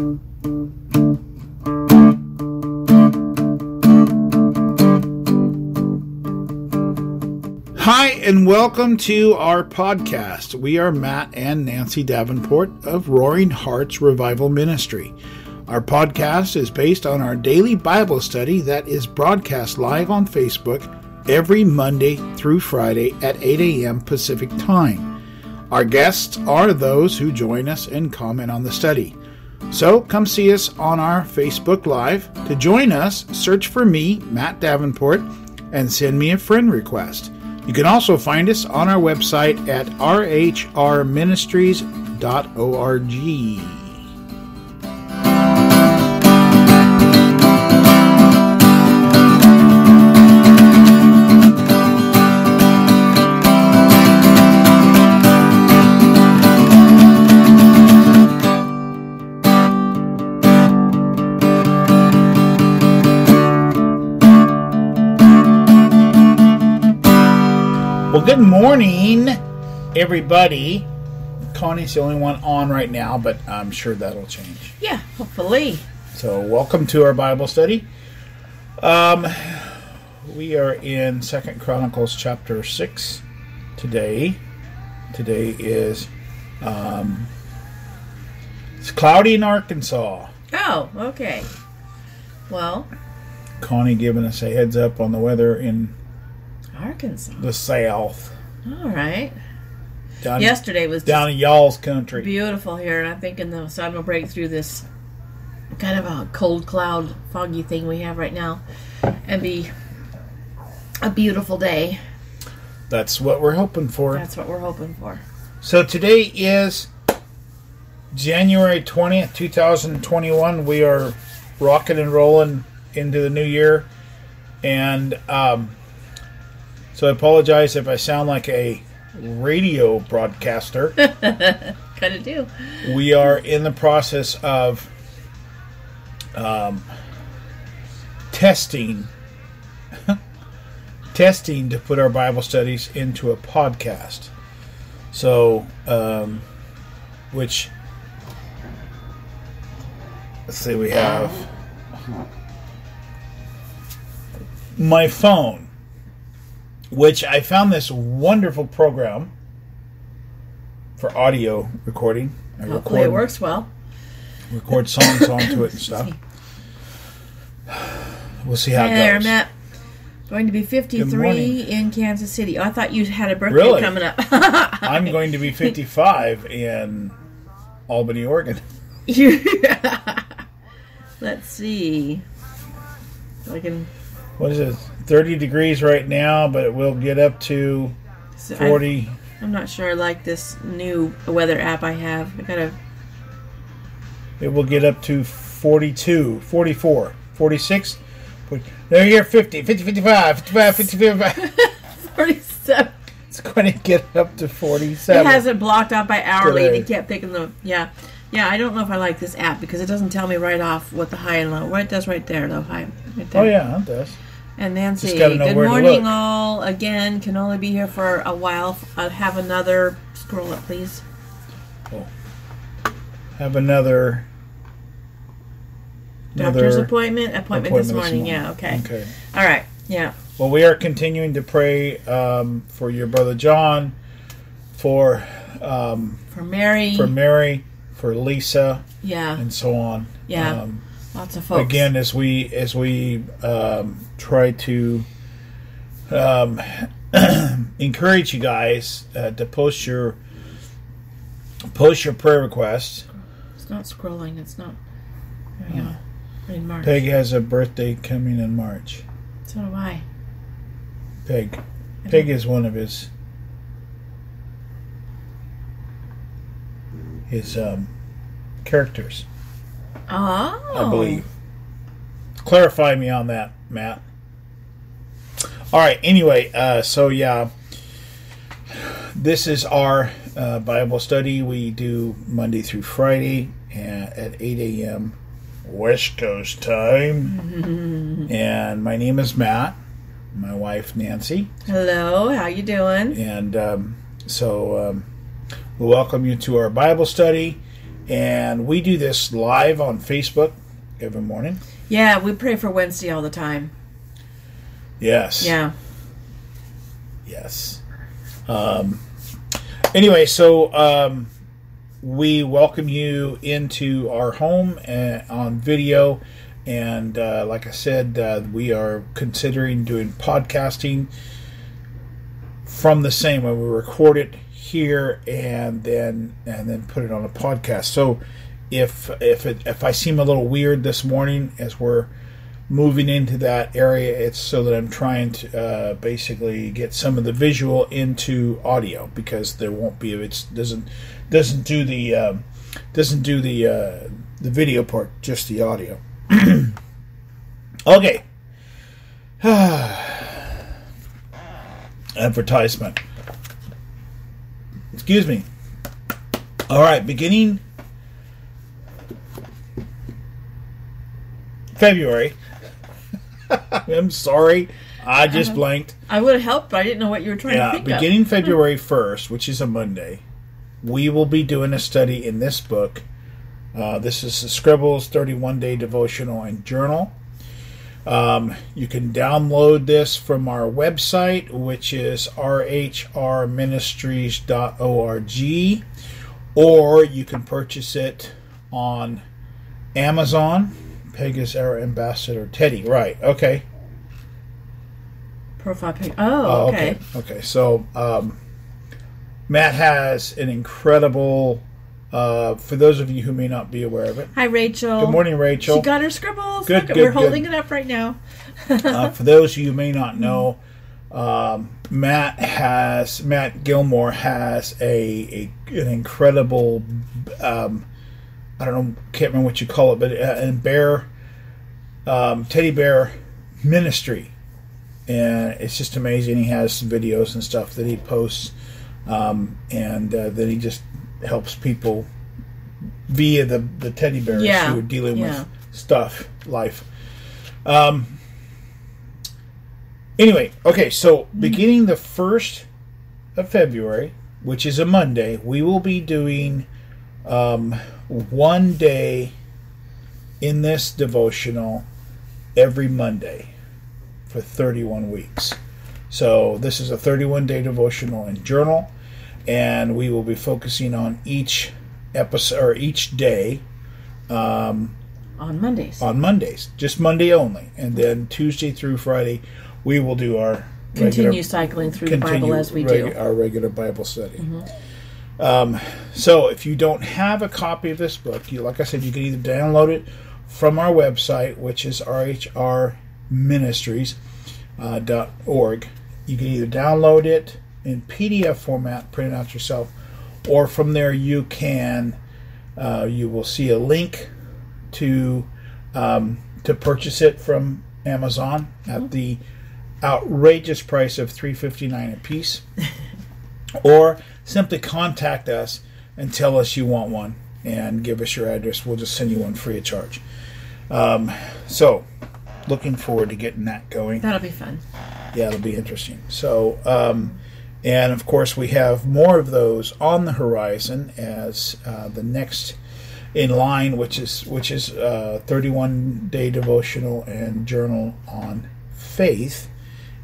Hi, and welcome to our podcast. We are Matt and Nancy Davenport of Roaring Hearts Revival Ministry. Our podcast is based on our daily Bible study that is broadcast live on Facebook every Monday through Friday at 8 a.m. Pacific Time. Our guests are those who join us and comment on the study. So come see us on our Facebook Live. To join us, search for me, Matt Davenport, and send me a friend request. You can also find us on our website at rhrministries.org. good morning, everybody. Connie's the only one on right now, but I'm sure that'll change. Yeah, hopefully. So, welcome to our Bible study. Um, we are in Second Chronicles chapter six today. Today is um, it's cloudy in Arkansas. Oh, okay. Well, Connie giving us a heads up on the weather in Arkansas. the south. All right. Down, Yesterday was down in y'all's country. beautiful here, and I'm thinking the sun will break through this kind of a cold cloud, foggy thing we have right now, and be a beautiful day. That's what we're hoping for. That's what we're hoping for. So today is January 20th, 2021. We are rocking and rolling into the new year. And um, so I apologize if I sound like a radio broadcaster. Kind of do. we are in the process of um, testing testing to put our bible studies into a podcast so um, which let's see we have my phone which i found this wonderful program for audio recording I Hopefully it works well. record songs onto it and stuff. We'll see how Hey it there, goes. Matt. Going to be 53 in Kansas City. Oh, I thought you had a birthday Really? coming up. I'm going to be 55 in Albany, Oregon. Let's see. I can. What is it? 30 degrees right now, but it will get up to so I- 40. I'm not sure I like this new weather app I have. I gotta. It will get up to 42, 44, 46. There you're 50, 50, 55, 55, 55. 47. It's going to get up to 47. It has it blocked out by hourly. Today. They kept picking the. Yeah. Yeah, I don't know if I like this app because it doesn't tell me right off what the high and low. What it does right there, though. High. Right there. oh, yeah, it does. And Nancy, Just gotta know good morning, all. Again, can only be here for a while. I'll have another. Scroll up, please. Have another. Doctor's another appointment. Appointment, this morning. Yeah, okay. Okay. All right. Yeah. Well, we are continuing to pray um, for your brother John, for um, For Mary. for Mary, for Lisa, yeah. and so on. Yeah. Um, Lots of folks. again, as we as we um, try to um, encourage you guys uh, to post your post your prayer requests. It's not scrolling. It's not. There we. In March. Peg has a birthday coming in March. So do I. Peg, Peg is one of his his um, characters. Oh. I believe. Clarify me on that, Matt. All right. Anyway, uh, so yeah, this is our uh, Bible study. We do Monday through Friday at, at 8 a.m. West Coast time. and my name is Matt. My wife Nancy, Hello. How you doing? and um, so um, we welcome you to our Bible study. And we do this live on Facebook every morning. Yeah, we pray for Wednesday all the time. Yes. Yeah. Yes. Um, anyway, so um, we welcome you into our home uh, on video. And uh, like I said, uh, we are considering doing podcasting from the same when we record it here and then and then put it on a podcast. So if if it, if I seem a little weird this morning as we're moving into that area, it's so that I'm trying to uh, basically get some of the visual into audio because there won't be it doesn't doesn't do the um, doesn't do the uh, the video part, just the audio. okay. Advertisement. Excuse me. All right, beginning February. I'm sorry. I just blanked. I would have helped, but I didn't know what you were trying to Yeah, think beginning February 1st, which is a Monday, we will be doing a study in this book. Uh, this is the Scribbles 31 Day Devotional and Journal. Um, you can download this from our website, which is rhrministries.org, or you can purchase it on Amazon. Peg is our ambassador. Teddy, right. Okay. of. Profile pic. Oh, okay. okay. So um, Matt has an incredible. Uh, for those of you who may not be aware of it, Hi, Rachel. good morning, Rachel. She got her scribbles. Good, Look, good, we're holding it up right now. uh, for those of you who may not know, um, Matt has Matt Gilmore has a, a an incredible. Um, I don't know, can't remember what you call it, but a, a bear, um, teddy bear ministry, and it's just amazing. He has videos and stuff that he posts, um, and uh, that he just helps people via the the teddy bears Yeah, who are dealing yeah. with stuff, life. Um, anyway, okay, so beginning the 1st of February, which is a Monday, we will be doing um, one day in this devotional every Monday for 31 weeks. So this is a 31 day devotional and journal, and we will be focusing on each episode or each day On Mondays. on Mondays, just Monday only, and then Tuesday through Friday, we will do our Continue regular, cycling through the Bible as we regu- do. Mm-hmm. our regular Bible study. Um, so, if you don't have a copy of this book, you like I said, you can either download it from our website, which is rhrministries.org. You can either download it in PDF format, print it out yourself, or from there you can. Uh, you will see a link to um, to purchase it from Amazon at the outrageous price of three fifty nine a piece, or simply contact us and tell us you want one and give us your address. We'll just send you one free of charge. Um, so, looking forward to getting that going That'll be fun. yeah, it'll be interesting. So, um, and of course, we have more of those on the horizon as uh, the next in line, which is which is uh, 31 day devotional and journal on faith,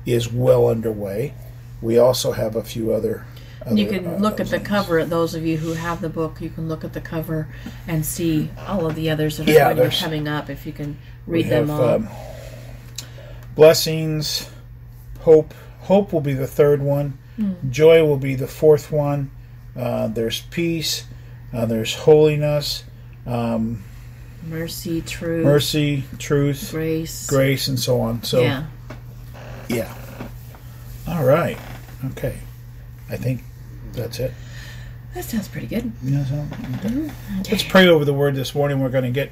is well underway. We also have a few other. other You can uh, look at the things. cover. Those of you who have the book, you can look at the cover and see all of the others that are Yeah, going to be coming up. If you can read them have, all. um, blessings, hope. Hope will be the third one. Hmm. Joy will be the fourth one. Uh, there's peace. Uh, there's holiness, um, Mercy, truth, mercy, truth, grace. grace, and so on. So yeah. yeah. All right. Okay. I think that's it. That sounds pretty good. Yeah, so- okay. Let's pray over the word this morning. We're going to get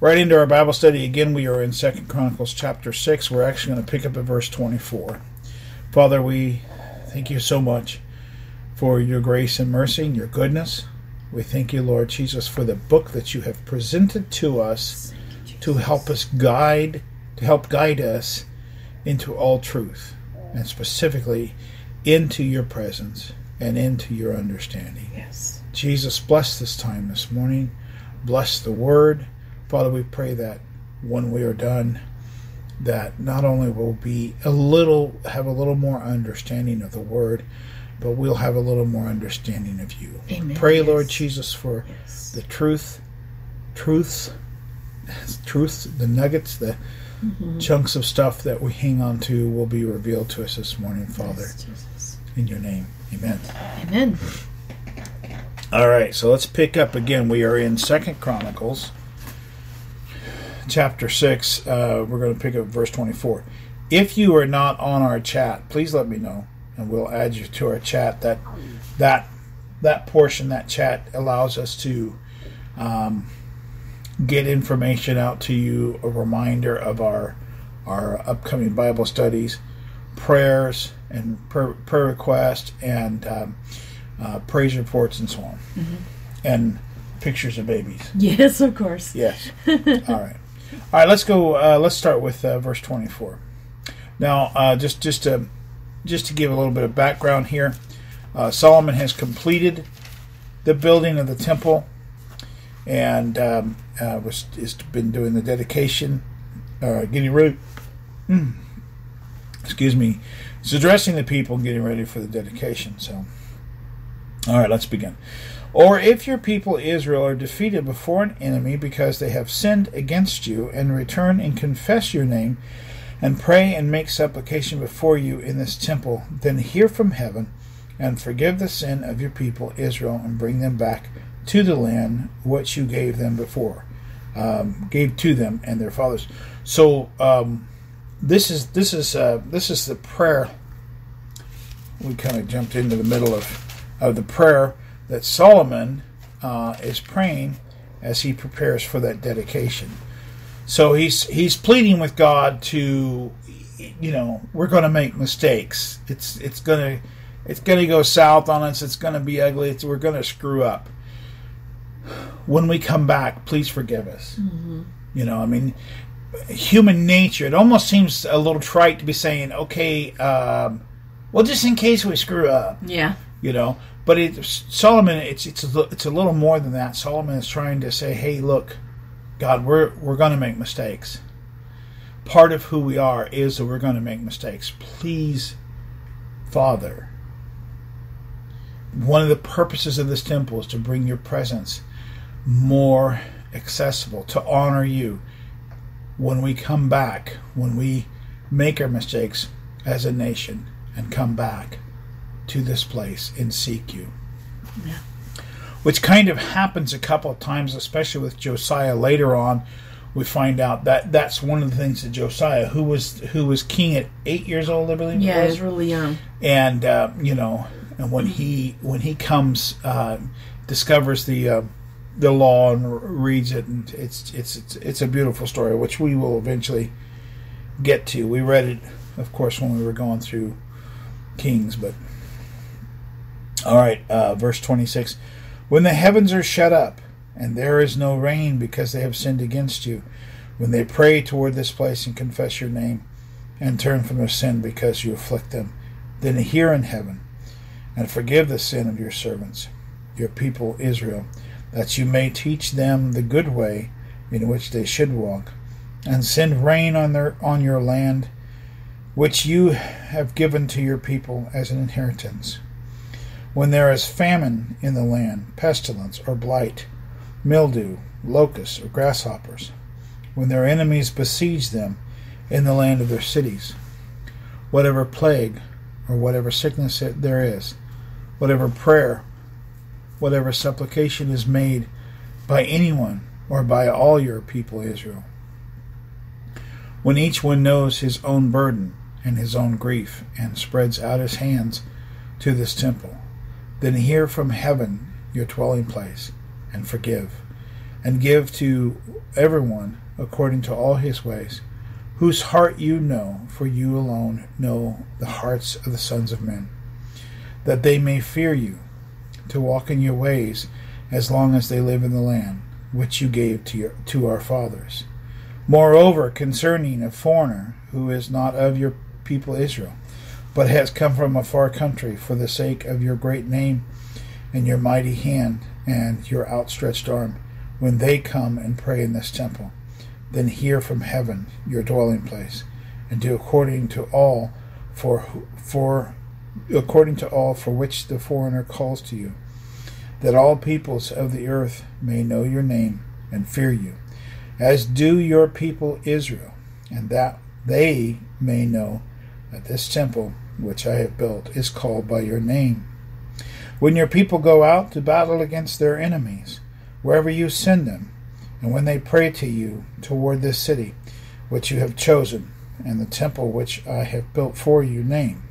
right into our Bible study. Again, we are in Second Chronicles chapter 6. We're actually going to pick up at verse 24. Father, we thank you so much for your grace and mercy and your goodness. We thank you, Lord Jesus, for the book that you have presented to us to help us guide, to help guide us into all truth, and specifically into your presence and into your understanding. Yes. Jesus, bless this time this morning. Bless the word. Father, we pray that when we are done, that not only will be a little have a little more understanding of the word, but we'll have a little more understanding of you. Amen. Pray, Yes. Lord Jesus, for Yes. the truth, truths, truths, the nuggets, the Mm-hmm. chunks of stuff that we hang on to will be revealed to us this morning, Father. Yes. In your name, Amen. Amen. All right, so let's pick up again. We are in Second Chronicles, chapter six. Uh, we're going to pick up verse twenty-four. If you are not on our chat, please let me know, and we'll add you to our chat. That that that portion, that chat, allows us to um, get information out to you. A reminder of our our upcoming Bible studies, prayers, and prayer, prayer requests, and um, uh, praise reports and so on, and pictures of babies. Yes, of course. Yes. All right. All right. Let's go. Uh, let's start with uh, verse twenty-four. Now, uh, just just to just to give a little bit of background here, uh, Solomon has completed the building of the temple, and um, uh, was has been doing the dedication, uh, getting ready. Mm. excuse me. He's addressing the people getting ready for the dedication. So. All right, let's begin. Or if your people Israel are defeated before an enemy because they have sinned against you, and return and confess your name, and pray and make supplication before you in this temple, then hear from heaven, and forgive the sin of your people Israel, and bring them back to the land which you gave them before, um, gave to them and their fathers. So um, this is this is uh, this is the prayer. We kind of jumped into the middle of of the prayer that Solomon uh, is praying as he prepares for that dedication. So he's he's pleading with God to, you know, we're going to make mistakes. It's it's going to it's going to go south on us. It's going to be ugly. It's, we're going to screw up. When we come back, please forgive us. You know, I mean, human nature. It almost seems a little trite to be saying, okay, um, well, just in case we screw up Yeah. you know. But it, Solomon, it's it's a, it's a little more than that. Solomon is trying to say, "Hey, look, God, we're we're going to make mistakes. Part of who we are is that we're going to make mistakes. Please, Father. One of the purposes of this temple is to bring your presence more accessible, to honor you when we come back, when we make our mistakes as a nation and come back to this place and seek you. Yeah. Which kind of happens a couple of times, especially with Josiah later on. We find out that that's one of the things that Josiah, who was who was king at eight years old, I believe, Yeah, was, he's really young. and uh, you know, and when he when he comes, uh, discovers the uh, the law and r- reads it, and it's it's it's it's a beautiful story, which we will eventually get to. We read it, of course, when we were going through Kings, but all right, uh, verse twenty six. When the heavens are shut up, and there is no rain because they have sinned against you, when they pray toward this place and confess your name, and turn from their sin because you afflict them, then hear in heaven, and forgive the sin of your servants, your people Israel, that you may teach them the good way in which they should walk, and send rain on their on your land, which you have given to your people as an inheritance. When there is famine in the land, pestilence or blight, mildew, locusts, or grasshoppers, when their enemies besiege them in the land of their cities, whatever plague or whatever sickness there is, whatever prayer, whatever supplication is made by anyone or by all your people Israel. When each one knows his own burden and his own grief and spreads out his hands to this temple, then hear from heaven your dwelling place and forgive, and give to everyone according to all his ways, whose heart you know, for you alone know the hearts of the sons of men, that they may fear you, to walk in your ways as long as they live in the land which you gave to, your, to our fathers. Moreover, concerning a foreigner who is not of your people Israel, but has come from a far country for the sake of your great name and your mighty hand and your outstretched arm when they come and pray in this temple. Then hear from heaven your dwelling place, and do according to all for for according to all for which the foreigner calls to you, that all peoples of the earth may know your name and fear you, as do your people Israel, and that they may know that this temple which I have built is called by your name. When your people go out to battle against their enemies, wherever you send them, and when they pray to you toward this city which you have chosen, and the temple which I have built for you, name,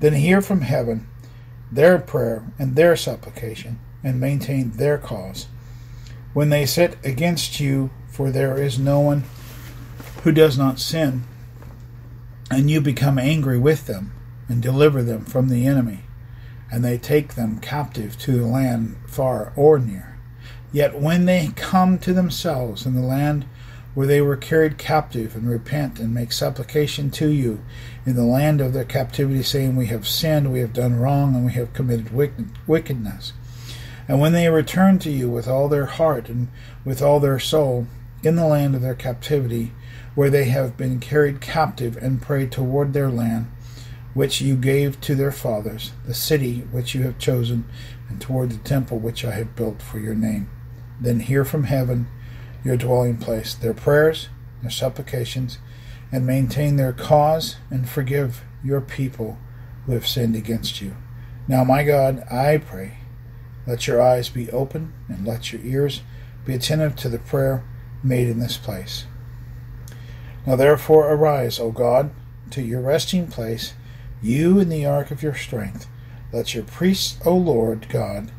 then hear from heaven their prayer and their supplication, and maintain their cause. When they sit against you, for there is no one who does not sin, and you become angry with them, and deliver them from the enemy and they take them captive to the land far or near. Yet when they come to themselves in the land where they were carried captive, and repent and make supplication to you in the land of their captivity, saying, We have sinned, we have done wrong, and we have committed wickedness. And when they return to you with all their heart and with all their soul in the land of their captivity, where they have been carried captive, and pray toward their land, which you gave to their fathers, the city which you have chosen, and toward the temple which I have built for your name. Then hear from heaven your dwelling place, their prayers, their supplications, and maintain their cause, and forgive your people who have sinned against you. Now, my God, I pray, let your eyes be open, and let your ears be attentive to the prayer made in this place. Now, therefore, arise, O God, to your resting place you in the ark of your strength. Let your priests, O Lord God,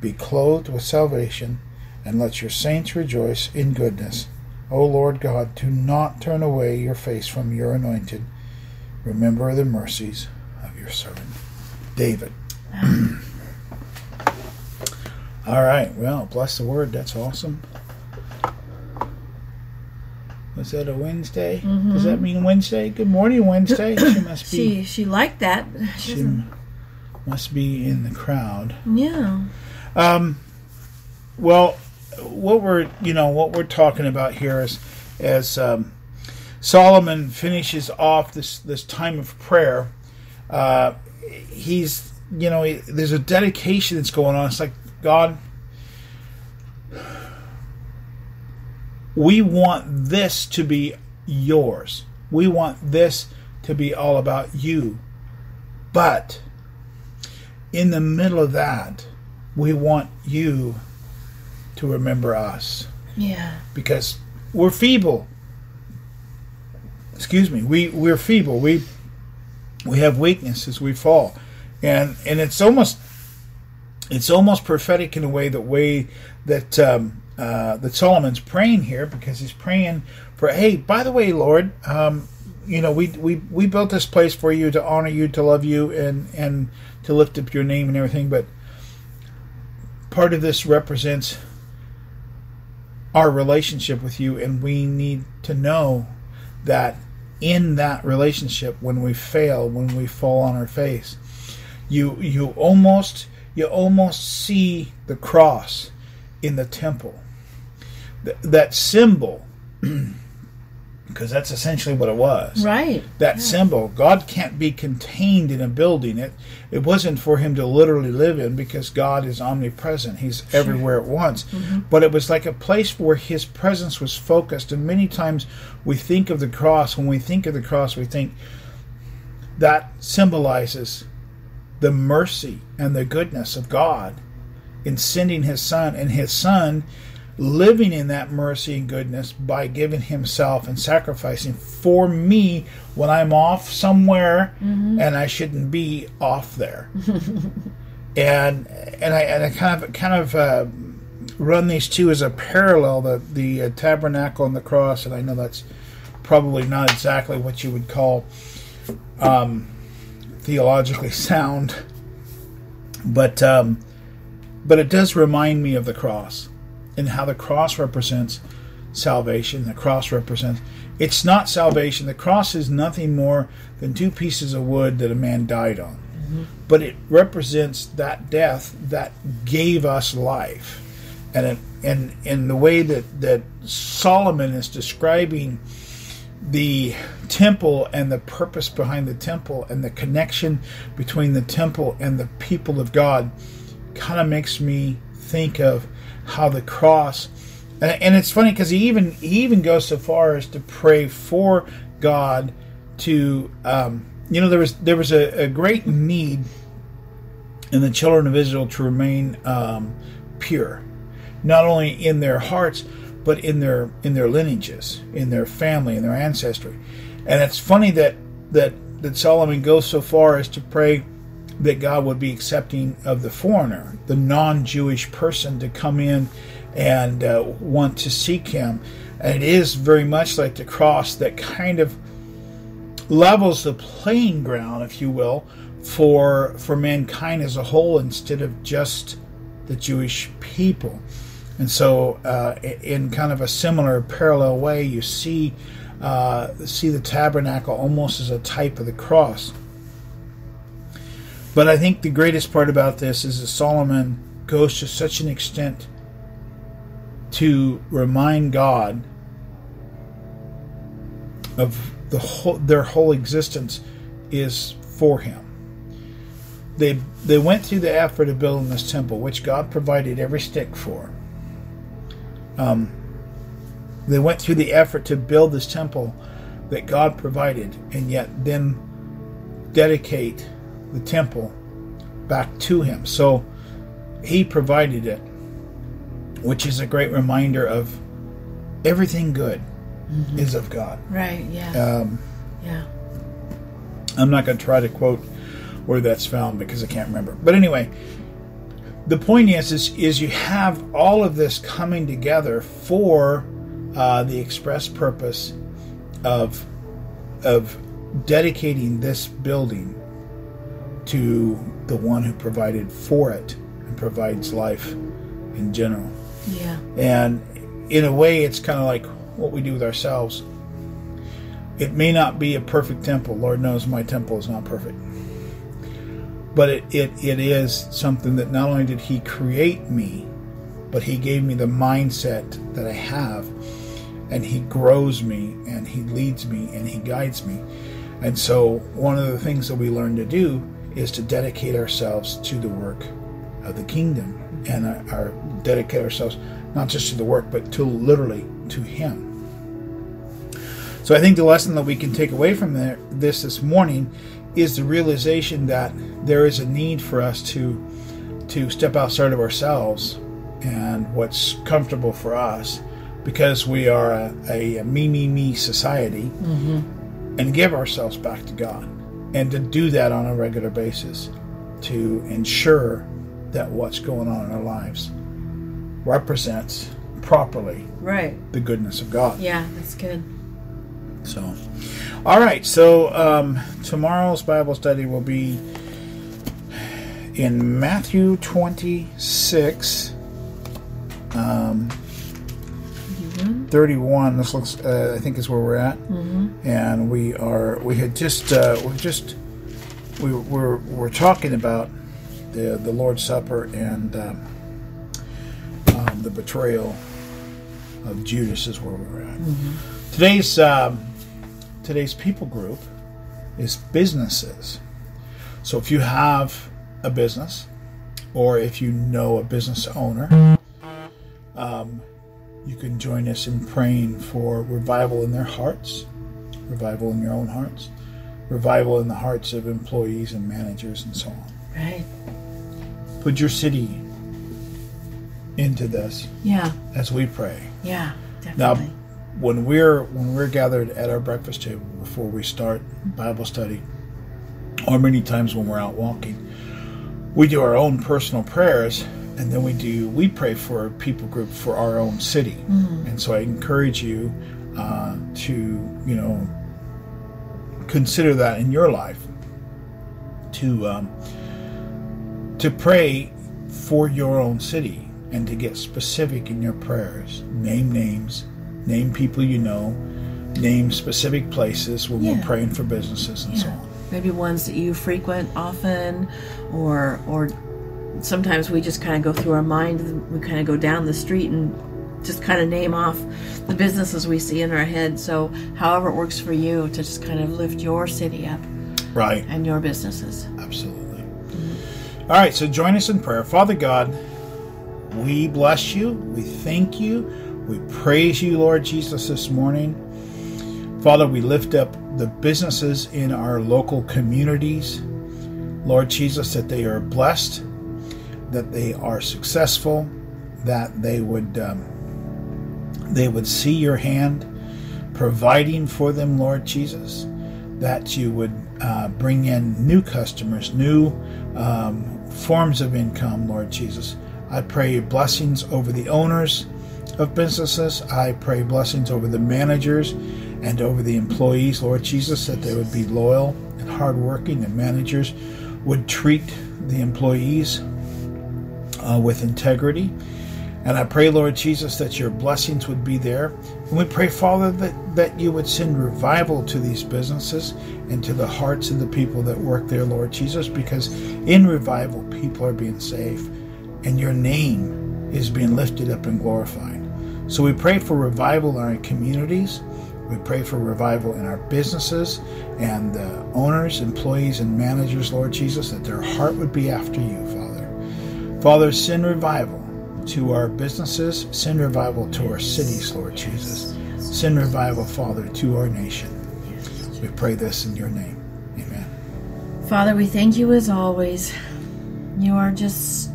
be clothed with salvation, and let your saints rejoice in goodness. O Lord God, do not turn away your face from your anointed. Remember the mercies of your servant David. All right, well, bless the word. That's awesome. Was that a Wednesday? Mm-hmm. Does that mean Wednesday? Good morning, Wednesday. She must be. she she liked that. She, she must be in the crowd. Yeah. Um. Well, what we're you know what we're talking about here is as um, Solomon finishes off this this time of prayer. Uh, he's you know he, there's a dedication that's going on. It's like God we want this to be yours. We want this to be all about you. But in the middle of that, we want you to remember us. Yeah. Because we're feeble. Excuse me. We we're feeble. We we have weaknesses. We fall. And and it's almost it's almost prophetic in a way that way that um, uh, that Solomon's praying here because he's praying for, hey, by the way, Lord, um, you know, we, we, we built this place for you to honor you, to love you, and, and to lift up your name and everything, but part of this represents our relationship with you, and we need to know that in that relationship, when we fail, when we fall on our face, you you almost you almost see the cross in the temple. Th- that symbol, because that's essentially what it was. Right. That yeah. symbol, God can't be contained in a building. It it wasn't for him to literally live in because God is omnipresent. He's sure. everywhere at once. Mm-hmm. But it was like a place where his presence was focused. And many times we think of the cross, when we think of the cross, we think that symbolizes the mercy and the goodness of God in sending his son, and his son living in that mercy and goodness by giving himself and sacrificing for me when I'm off somewhere mm-hmm. and I shouldn't be off there. and and I and I kind of kind of uh, run these two as a parallel the the uh, tabernacle and the cross and I know that's probably not exactly what you would call um, theologically sound but um, but it does remind me of the cross and how the cross represents salvation. The cross represents. It's not salvation. The cross is nothing more than two pieces of wood that a man died on. Mm-hmm. but it represents that death that gave us life. And it, and in the way that, that Solomon is describing the temple and the purpose behind the temple and the connection between the temple and the people of God kind of makes me think of how the cross and, it's funny because he even he even goes so far as to pray for God to um, you know there was there was a, a, great need in the children of Israel to remain um, pure, not only in their hearts but in their in their lineages, in their family, in their ancestry. And it's funny that that that Solomon goes so far as to pray that God would be accepting of the foreigner, the non-Jewish person, to come in and uh, want to seek Him. And it is very much like the cross that kind of levels the playing ground, if you will, for for mankind as a whole instead of just the Jewish people. And so, uh, in kind of a similar parallel way, you see uh, see the tabernacle almost as a type of the cross. But I think the greatest part about this is that Solomon goes to such an extent to remind God of the whole, their whole existence is for Him. They they went through the effort of building this temple, which God provided every stick for. Um, they went through the effort to build this temple that God provided, and yet then dedicate the temple back to Him. So He provided it, which is a great reminder of everything good mm-hmm. is of God. Right, yeah. Um, yeah. I'm not going to try to quote where that's found because I can't remember. But anyway, the point is, is, is you have all of this coming together for uh, the express purpose of of dedicating this building to the one who provided for it and provides life in general. Yeah. And in a way, it's kind of like what we do with ourselves. It may not be a perfect temple. Lord knows my temple is not perfect but it, it, it is something that not only did he create me, but he gave me the mindset that I have, and he grows me, and he leads me, and he guides me. And so, one of the things that we learn to do is to dedicate ourselves to the work of the kingdom, and our, dedicate ourselves not just to the work, but to literally to Him. So, I think the lesson that we can take away from there, this this morning is the realization that there is a need for us to to step outside of ourselves and what's comfortable for us because we are a, a, a me me me society mm-hmm. and give ourselves back to God and to do that on a regular basis to ensure that what's going on in our lives represents properly right the goodness of God. Yeah, that's good. So all right, so um, tomorrow's Bible study will be in Matthew 26, um, 31. This looks, uh, I think, is where we're at, mm-hmm. and we are. We had just, uh, we just, we were we're talking about the the Lord's Supper and um, um, the betrayal of Judas is where we were at. Mm-hmm. Today's. Um, today's people group is businesses. So if you have a business, or if you know a business owner, can join us in praying for revival in their hearts, revival in your own hearts, revival in the hearts of employees and managers and so on. Right. Put your city into this. Yeah. As we pray. Yeah, definitely. Now, when we're when we're gathered at our breakfast table before we start Bible study, or many times when we're out walking, we do our own personal prayers, and then we do we pray for a people group for our own city. Mm-hmm. And so I encourage you uh, to you know consider that in your life to um, to pray for your own city and to get specific in your prayers. Name names name people you know, name specific places when Yeah. we're praying for businesses and so on. maybe ones that you frequent often, or or sometimes we just kind of go through our mind. We kind of go down the street and just kind of name off the businesses we see in our head. So, however it works for you to just kind of lift your city up, right, and your businesses. Absolutely. Mm-hmm. All right, so join us in prayer, Father God. We bless you. We thank you. We praise you, Lord Jesus, this morning. Father, we lift up the businesses in our local communities. Lord Jesus, that they are blessed, that they are successful, that they would um, they would see your hand providing for them, Lord Jesus, that you would uh, bring in new customers, new um, forms of income, Lord Jesus. I pray blessings over the owners of businesses. I pray blessings over the managers and over the employees, Lord Jesus, that they would be loyal and hardworking, and managers would treat the employees uh, with integrity and I pray, Lord Jesus, that your blessings would be there. And we pray, Father, that, that you would send revival to these businesses and to the hearts of the people that work there, Lord Jesus, because in revival, people are being saved and your name is being lifted up and glorified. So we pray for revival in our communities. We pray for revival in our businesses and the owners, employees, and managers, Lord Jesus, that their heart would be after you, Father. Father, send revival to our businesses. Send revival to our cities, Lord Jesus. Send revival, Father, to our nation. We pray this in your name. Amen. Father, we thank you as always. You are just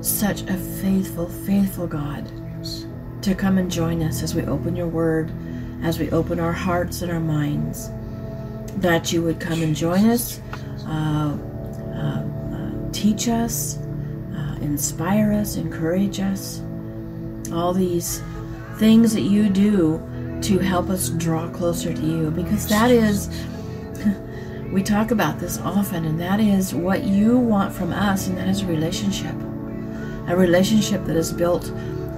such a faithful, faithful God to come and join us as we open your word, as we open our hearts and our minds. That you would come and join us, uh, uh, uh, teach us, inspire us, encourage us. All these things that you do to help us draw closer to you because that is we talk about this often and that is what you want from us and that is a relationship a relationship that is built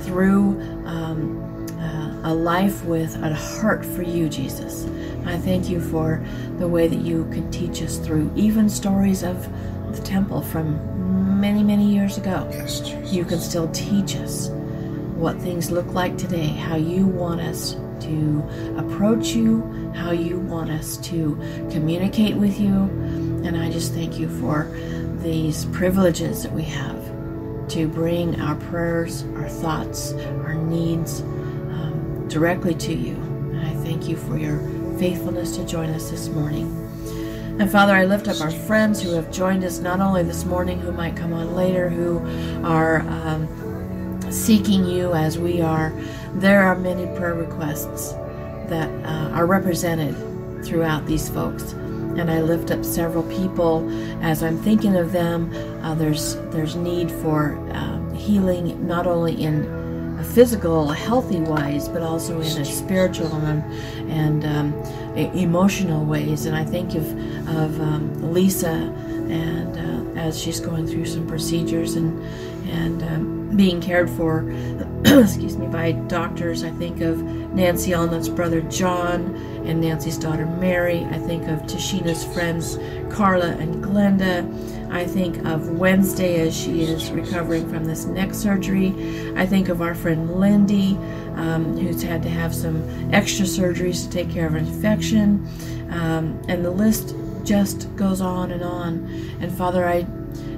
through um, uh, a life with a heart for you jesus i thank you for the way that you can teach us through even stories of the temple from many, many years ago. Yes, you can still teach us what things look like today, how you want us to approach you, how you want us to communicate with you. And I just thank you for these privileges that we have to bring our prayers, our thoughts, our needs um, directly to you. And I thank you for your faithfulness to join us this morning. And Father, I lift up our friends who have joined us not only this morning, who might come on later, who are um, seeking you as we are. There are many prayer requests that uh, are represented throughout these folks. And I lift up several people as I'm thinking of them. Uh, there's there's need for um, healing not only in a physical, healthy ways, but also in a spiritual and, and um, emotional ways. And I think of, of um, Lisa and uh, as she's going through some procedures and, and um, being cared for, excuse me, by doctors. I think of Nancy Allnutt's brother John and Nancy's daughter Mary. I think of Tashina's friends Carla and Glenda. I think of Wednesday as she is recovering from this neck surgery. I think of our friend Lindy, um, who's had to have some extra surgeries to take care of an infection. Um, and the list just goes on and on. And Father, I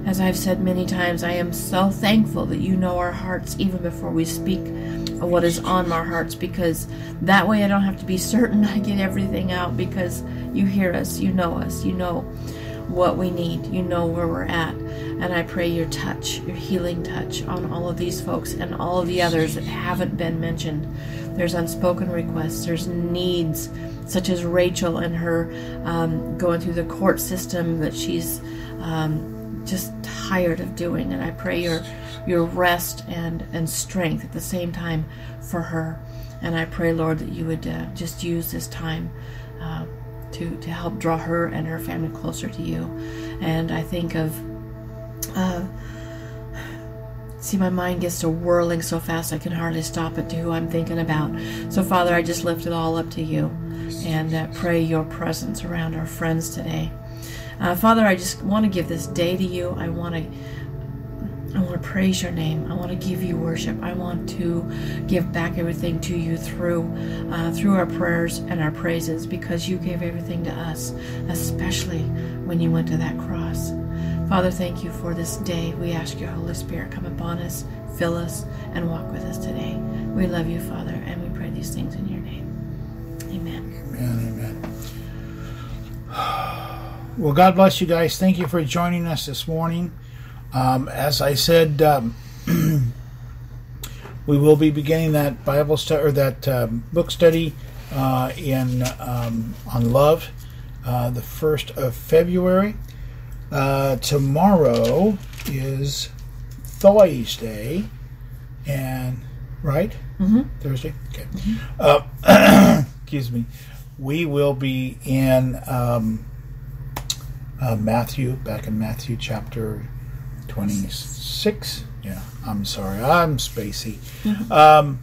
as I've said many times, I am so thankful that you know our hearts even before we speak of what is on our hearts because that way I don't have to be certain I get everything out because you hear us, you know us, you know what we need. You know where we're at. And I pray your touch, your healing touch on all of these folks and all of the others that haven't been mentioned. There's unspoken requests, there's needs, such as Rachel and her um, going through the court system that she's um, just tired of doing. And I pray your your rest and, and strength at the same time for her. And I pray, Lord, that you would uh, just use this time. Uh, to, to help draw her and her family closer to you. And I think of, uh, see, my mind gets to whirling so fast I can hardly stop it to who I'm thinking about. So, Father, I just lift it all up to you. and uh, pray your presence around our friends today. Uh, Father, I just want to give this day to you. I want to. I want to praise your name. I want to give you worship. I want to give back everything to you through uh, through our prayers and our praises because you gave everything to us, especially when you went to that cross. Father, thank you for this day. We ask your Holy Spirit come upon us, fill us, and walk with us today. We love you, Father, and we pray these things in your name. Amen. Amen. Amen. Well, God bless you guys. Thank you for joining us this morning. Um, as I said, um, we will be beginning that Bible study or that um, book study uh, in um, on love uh, the first of February. Uh, tomorrow is Thursday, and right Mm-hmm. Thursday. Okay. Uh, excuse me. We will be in um, uh, Matthew, back in Matthew chapter 26. Yeah, I'm sorry. I'm spacey. Um,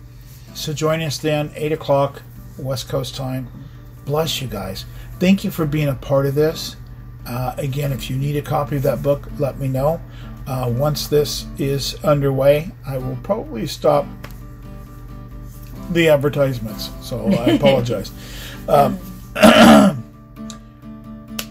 so join us then, 8 o'clock West Coast time. Bless you guys. Thank you for being a part of this. Uh, again, if you need a copy of that book, let me know. Uh, once this is underway, I will probably stop the advertisements. So I apologize. um,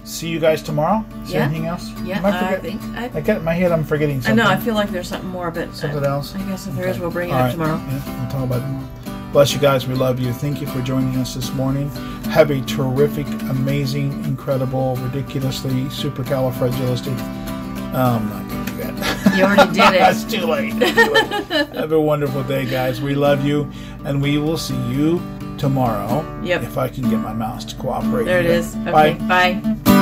see you guys tomorrow. Is Yeah. anything else? Yeah, I, I think I, I get my head. I'm forgetting something. I know. I feel like there's something more, but Something I, else? I guess if there is, Okay. we'll bring it All up right. tomorrow. Yeah, we'll talk about it. Bless you guys. We love you. Thank you for joining us this morning. Have a terrific, amazing, incredible, ridiculously supercalifragilistic. Oh, I'm not going to do that. You already did it. It's too late. It's too late. Have a wonderful day, guys. We love you, and we will see you tomorrow. Yep. If I can get my mouse to cooperate. There it is. Okay. Bye. Bye.